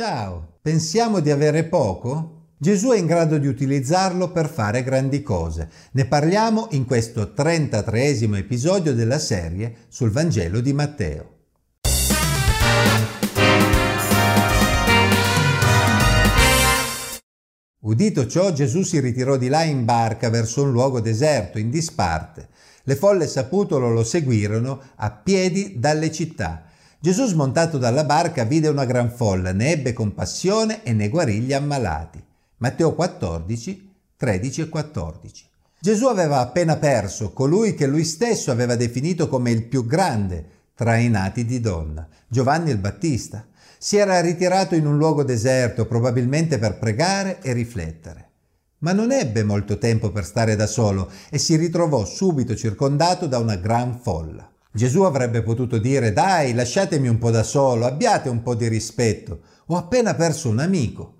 Ciao, pensiamo di avere poco? Gesù è in grado di utilizzarlo per fare grandi cose. Ne parliamo in questo 33 episodio della serie sul Vangelo di Matteo. Udito ciò, Gesù si ritirò di là in barca verso un luogo deserto, in disparte. Le folle saputolo lo seguirono a piedi dalle città Gesù smontato dalla barca vide una gran folla, ne ebbe compassione e ne guarì gli ammalati. Matteo 14, 13 e 14. Gesù aveva appena perso colui che lui stesso aveva definito come il più grande tra i nati di donna, Giovanni il Battista. Si era ritirato in un luogo deserto, probabilmente per pregare e riflettere. Ma non ebbe molto tempo per stare da solo e si ritrovò subito circondato da una gran folla. Gesù avrebbe potuto dire dai, lasciatemi un po' da solo, abbiate un po' di rispetto, ho appena perso un amico.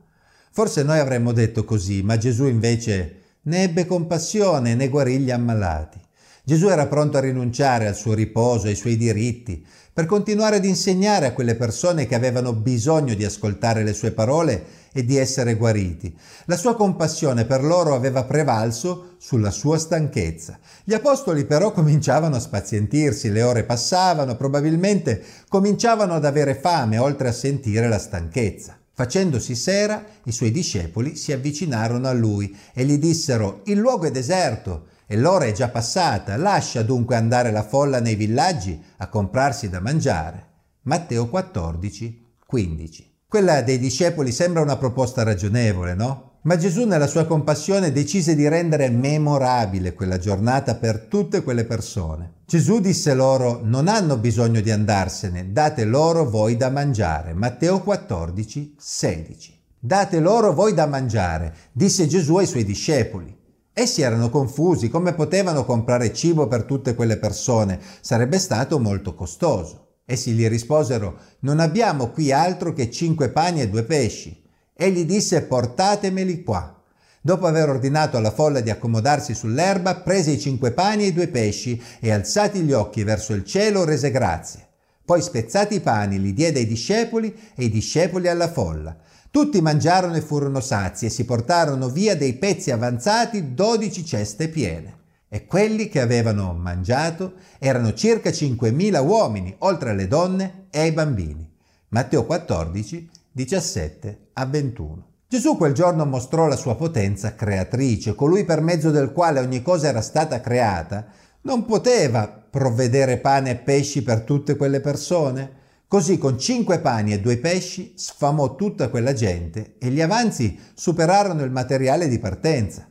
Forse noi avremmo detto così, ma Gesù invece ne ebbe compassione e ne guarì gli ammalati. Gesù era pronto a rinunciare al suo riposo, ai suoi diritti, per continuare ad insegnare a quelle persone che avevano bisogno di ascoltare le sue parole e di essere guariti. La sua compassione per loro aveva prevalso sulla sua stanchezza. Gli apostoli però cominciavano a spazientirsi, le ore passavano, probabilmente cominciavano ad avere fame oltre a sentire la stanchezza. Facendosi sera, i suoi discepoli si avvicinarono a lui e gli dissero Il luogo è deserto e l'ora è già passata, lascia dunque andare la folla nei villaggi a comprarsi da mangiare. Matteo 14, 15. Quella dei discepoli sembra una proposta ragionevole, no? Ma Gesù nella sua compassione decise di rendere memorabile quella giornata per tutte quelle persone. Gesù disse loro non hanno bisogno di andarsene, date loro voi da mangiare. Matteo 14, 16. Date loro voi da mangiare, disse Gesù ai suoi discepoli. Essi erano confusi, come potevano comprare cibo per tutte quelle persone? Sarebbe stato molto costoso. Essi gli risposero, non abbiamo qui altro che cinque pani e due pesci. Egli disse, portatemeli qua. Dopo aver ordinato alla folla di accomodarsi sull'erba, prese i cinque pani e i due pesci e alzati gli occhi verso il cielo rese grazie. Poi spezzati i pani li diede ai discepoli e i discepoli alla folla. Tutti mangiarono e furono sazi e si portarono via dei pezzi avanzati dodici ceste piene. E quelli che avevano mangiato erano circa 5.000 uomini, oltre alle donne e ai bambini. Matteo 14, 17 a 21. Gesù quel giorno mostrò la sua potenza creatrice, colui per mezzo del quale ogni cosa era stata creata, non poteva provvedere pane e pesci per tutte quelle persone? Così con cinque pani e due pesci sfamò tutta quella gente e gli avanzi superarono il materiale di partenza,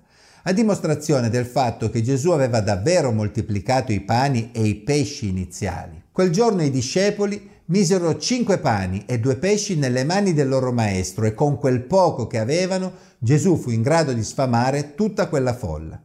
a dimostrazione del fatto che Gesù aveva davvero moltiplicato i pani e i pesci iniziali. Quel giorno i discepoli misero cinque pani e due pesci nelle mani del loro maestro e con quel poco che avevano Gesù fu in grado di sfamare tutta quella folla.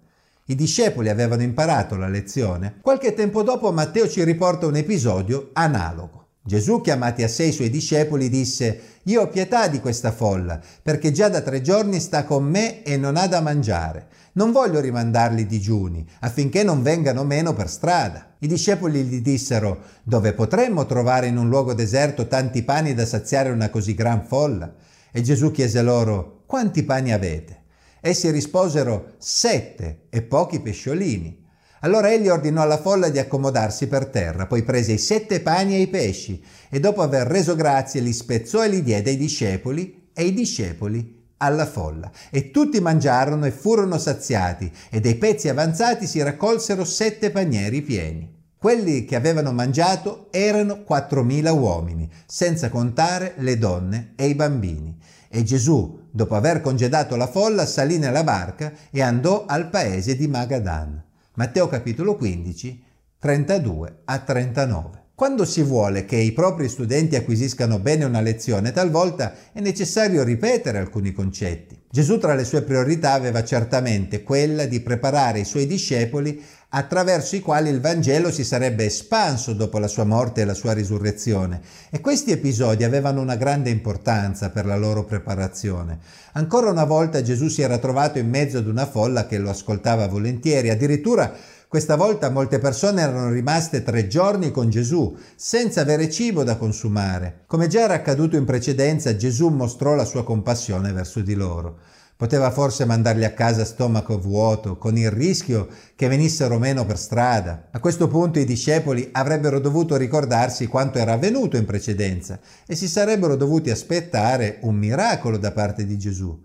I discepoli avevano imparato la lezione. Qualche tempo dopo Matteo ci riporta un episodio analogo. Gesù, chiamati a sé i suoi discepoli, disse, Io ho pietà di questa folla, perché già da tre giorni sta con me e non ha da mangiare. Non voglio rimandarli digiuni, affinché non vengano meno per strada. I discepoli gli dissero, Dove potremmo trovare in un luogo deserto tanti pani da saziare una così gran folla? E Gesù chiese loro, Quanti pani avete? Essi risposero, Sette e pochi pesciolini. Allora egli ordinò alla folla di accomodarsi per terra, poi prese i sette pani e i pesci e dopo aver reso grazie li spezzò e li diede ai discepoli e i discepoli alla folla. E tutti mangiarono e furono saziati e dei pezzi avanzati si raccolsero sette panieri pieni. Quelli che avevano mangiato erano quattromila uomini, senza contare le donne e i bambini. E Gesù, dopo aver congedato la folla, salì nella barca e andò al paese di Magadan. Matteo capitolo 15, 32 a 39. Quando si vuole che i propri studenti acquisiscano bene una lezione, talvolta è necessario ripetere alcuni concetti. Gesù tra le sue priorità aveva certamente quella di preparare i suoi discepoli attraverso i quali il Vangelo si sarebbe espanso dopo la sua morte e la sua risurrezione. E questi episodi avevano una grande importanza per la loro preparazione. Ancora una volta Gesù si era trovato in mezzo ad una folla che lo ascoltava volentieri, addirittura Questa volta molte persone erano rimaste tre giorni con Gesù, senza avere cibo da consumare. Come già era accaduto in precedenza, Gesù mostrò la sua compassione verso di loro. Poteva forse mandarli a casa a stomaco vuoto, con il rischio che venissero meno per strada. A questo punto i discepoli avrebbero dovuto ricordarsi quanto era avvenuto in precedenza e si sarebbero dovuti aspettare un miracolo da parte di Gesù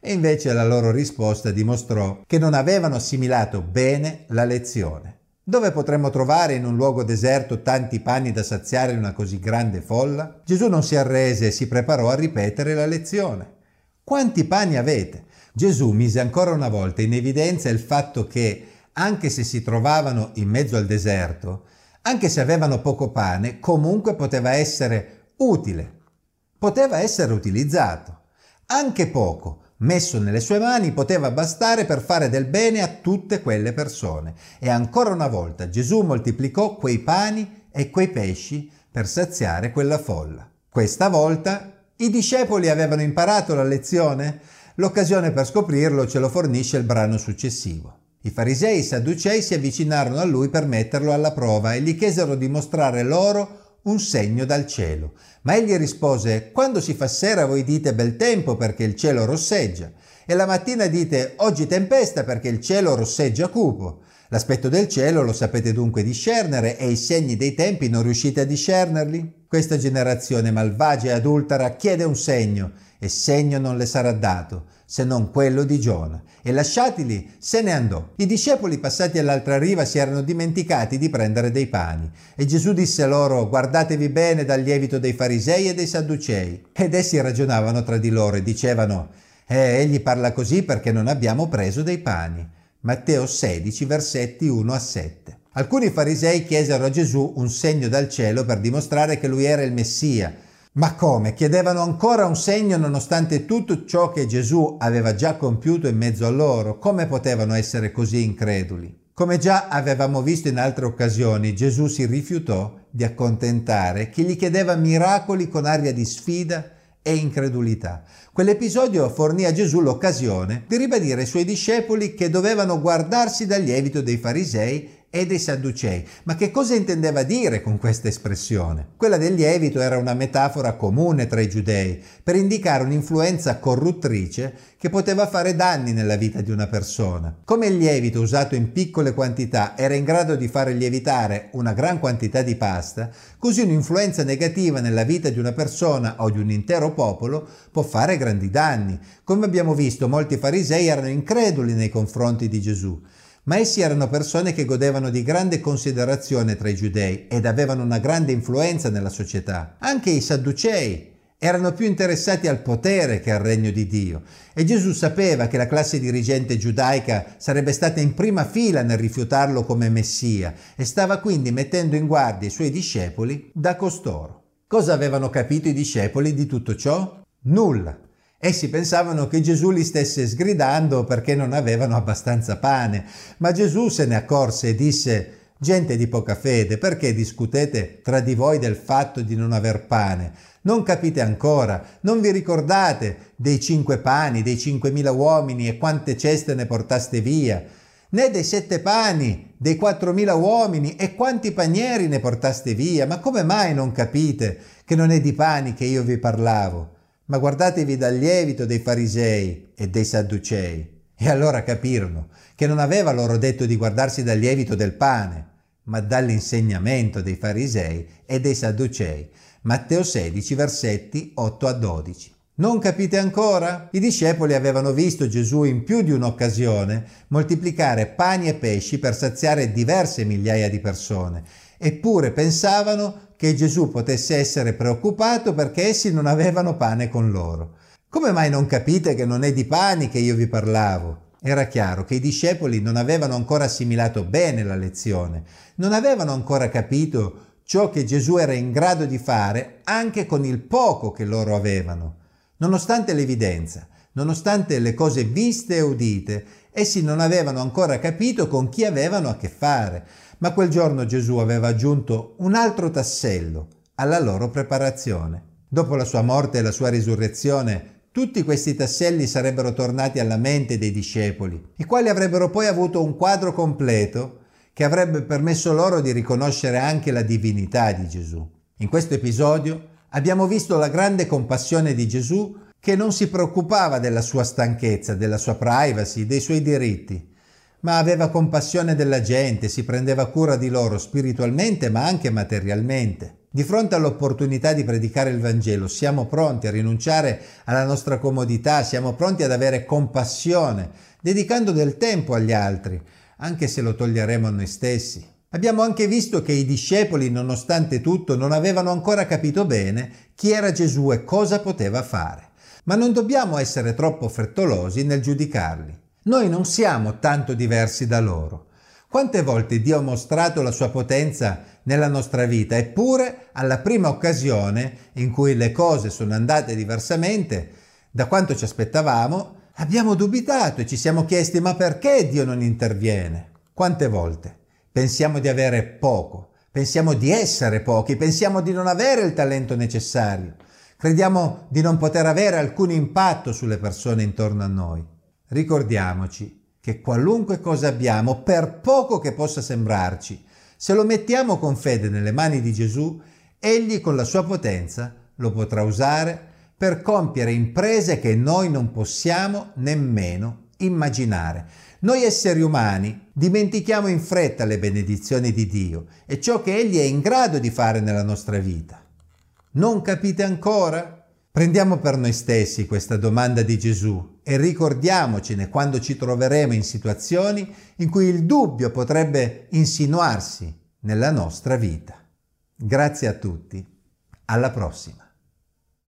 e invece la loro risposta dimostrò che non avevano assimilato bene la lezione. Dove potremmo trovare in un luogo deserto tanti panni da saziare una così grande folla? Gesù non si arrese e si preparò a ripetere la lezione. Quanti pani avete? Gesù mise ancora una volta in evidenza il fatto che, anche se si trovavano in mezzo al deserto, anche se avevano poco pane, comunque poteva essere utile, poteva essere utilizzato. Anche poco, messo nelle sue mani poteva bastare per fare del bene a tutte quelle persone. E ancora una volta Gesù moltiplicò quei pani e quei pesci per saziare quella folla. Questa volta i discepoli avevano imparato la lezione? L'occasione per scoprirlo ce lo fornisce il brano successivo. I farisei e i sadducei si avvicinarono a lui per metterlo alla prova e gli chiesero di mostrare loro un segno dal cielo. Ma egli rispose, quando si fa sera voi dite bel tempo perché il cielo rosseggia, e la mattina dite oggi tempesta perché il cielo rosseggia cupo. L'aspetto del cielo lo sapete dunque discernere e i segni dei tempi non riuscite a discernerli? Questa generazione malvagia e adultera chiede un segno e segno non le sarà dato se non quello di Giona. E lasciatili, se ne andò. I discepoli passati all'altra riva si erano dimenticati di prendere dei pani. E Gesù disse loro, guardatevi bene dal lievito dei farisei e dei sadducei. Ed essi ragionavano tra di loro e dicevano, eh, egli parla così perché non abbiamo preso dei pani. Matteo 16, versetti 1 a 7. Alcuni farisei chiesero a Gesù un segno dal cielo per dimostrare che lui era il Messia, ma come? Chiedevano ancora un segno nonostante tutto ciò che Gesù aveva già compiuto in mezzo a loro. Come potevano essere così increduli? Come già avevamo visto in altre occasioni, Gesù si rifiutò di accontentare chi gli chiedeva miracoli con aria di sfida e incredulità. Quell'episodio fornì a Gesù l'occasione di ribadire ai suoi discepoli che dovevano guardarsi dal lievito dei farisei e dei Sadducei. Ma che cosa intendeva dire con questa espressione? Quella del lievito era una metafora comune tra i giudei per indicare un'influenza corruttrice che poteva fare danni nella vita di una persona. Come il lievito usato in piccole quantità era in grado di fare lievitare una gran quantità di pasta, così un'influenza negativa nella vita di una persona o di un intero popolo può fare grandi danni. Come abbiamo visto, molti farisei erano increduli nei confronti di Gesù ma essi erano persone che godevano di grande considerazione tra i giudei ed avevano una grande influenza nella società. Anche i sadducei erano più interessati al potere che al regno di Dio e Gesù sapeva che la classe dirigente giudaica sarebbe stata in prima fila nel rifiutarlo come Messia e stava quindi mettendo in guardia i suoi discepoli da costoro. Cosa avevano capito i discepoli di tutto ciò? Nulla. Essi pensavano che Gesù li stesse sgridando perché non avevano abbastanza pane, ma Gesù se ne accorse e disse Gente di poca fede, perché discutete tra di voi del fatto di non aver pane? Non capite ancora, non vi ricordate dei cinque pani, dei cinquemila uomini e quante ceste ne portaste via? Né dei sette pani, dei quattromila uomini e quanti panieri ne portaste via? Ma come mai non capite che non è di pani che io vi parlavo? Ma guardatevi dal lievito dei farisei e dei sadducei. E allora capirono che non aveva loro detto di guardarsi dal lievito del pane, ma dall'insegnamento dei farisei e dei sadducei. Matteo 16, versetti 8 a 12. Non capite ancora? I discepoli avevano visto Gesù in più di un'occasione moltiplicare pani e pesci per saziare diverse migliaia di persone, eppure pensavano che Gesù potesse essere preoccupato perché essi non avevano pane con loro. Come mai non capite che non è di pani che io vi parlavo? Era chiaro che i discepoli non avevano ancora assimilato bene la lezione, non avevano ancora capito ciò che Gesù era in grado di fare anche con il poco che loro avevano. Nonostante l'evidenza, nonostante le cose viste e udite, essi non avevano ancora capito con chi avevano a che fare, ma quel giorno Gesù aveva aggiunto un altro tassello alla loro preparazione. Dopo la sua morte e la sua risurrezione, tutti questi tasselli sarebbero tornati alla mente dei discepoli, i quali avrebbero poi avuto un quadro completo che avrebbe permesso loro di riconoscere anche la divinità di Gesù. In questo episodio abbiamo visto la grande compassione di Gesù che non si preoccupava della sua stanchezza, della sua privacy, dei suoi diritti, ma aveva compassione della gente, si prendeva cura di loro spiritualmente ma anche materialmente. Di fronte all'opportunità di predicare il Vangelo siamo pronti a rinunciare alla nostra comodità, siamo pronti ad avere compassione, dedicando del tempo agli altri, anche se lo toglieremo a noi stessi. Abbiamo anche visto che i discepoli, nonostante tutto, non avevano ancora capito bene chi era Gesù e cosa poteva fare. Ma non dobbiamo essere troppo frettolosi nel giudicarli. Noi non siamo tanto diversi da loro. Quante volte Dio ha mostrato la sua potenza nella nostra vita, eppure alla prima occasione in cui le cose sono andate diversamente da quanto ci aspettavamo, abbiamo dubitato e ci siamo chiesti ma perché Dio non interviene? Quante volte pensiamo di avere poco, pensiamo di essere pochi, pensiamo di non avere il talento necessario, crediamo di non poter avere alcun impatto sulle persone intorno a noi. Ricordiamoci che qualunque cosa abbiamo, per poco che possa sembrarci, se lo mettiamo con fede nelle mani di Gesù, Egli con la sua potenza lo potrà usare per compiere imprese che noi non possiamo nemmeno immaginare. Noi esseri umani dimentichiamo in fretta le benedizioni di Dio e ciò che Egli è in grado di fare nella nostra vita. Non capite ancora? Prendiamo per noi stessi questa domanda di Gesù e ricordiamocene quando ci troveremo in situazioni in cui il dubbio potrebbe insinuarsi nella nostra vita. Grazie a tutti, alla prossima.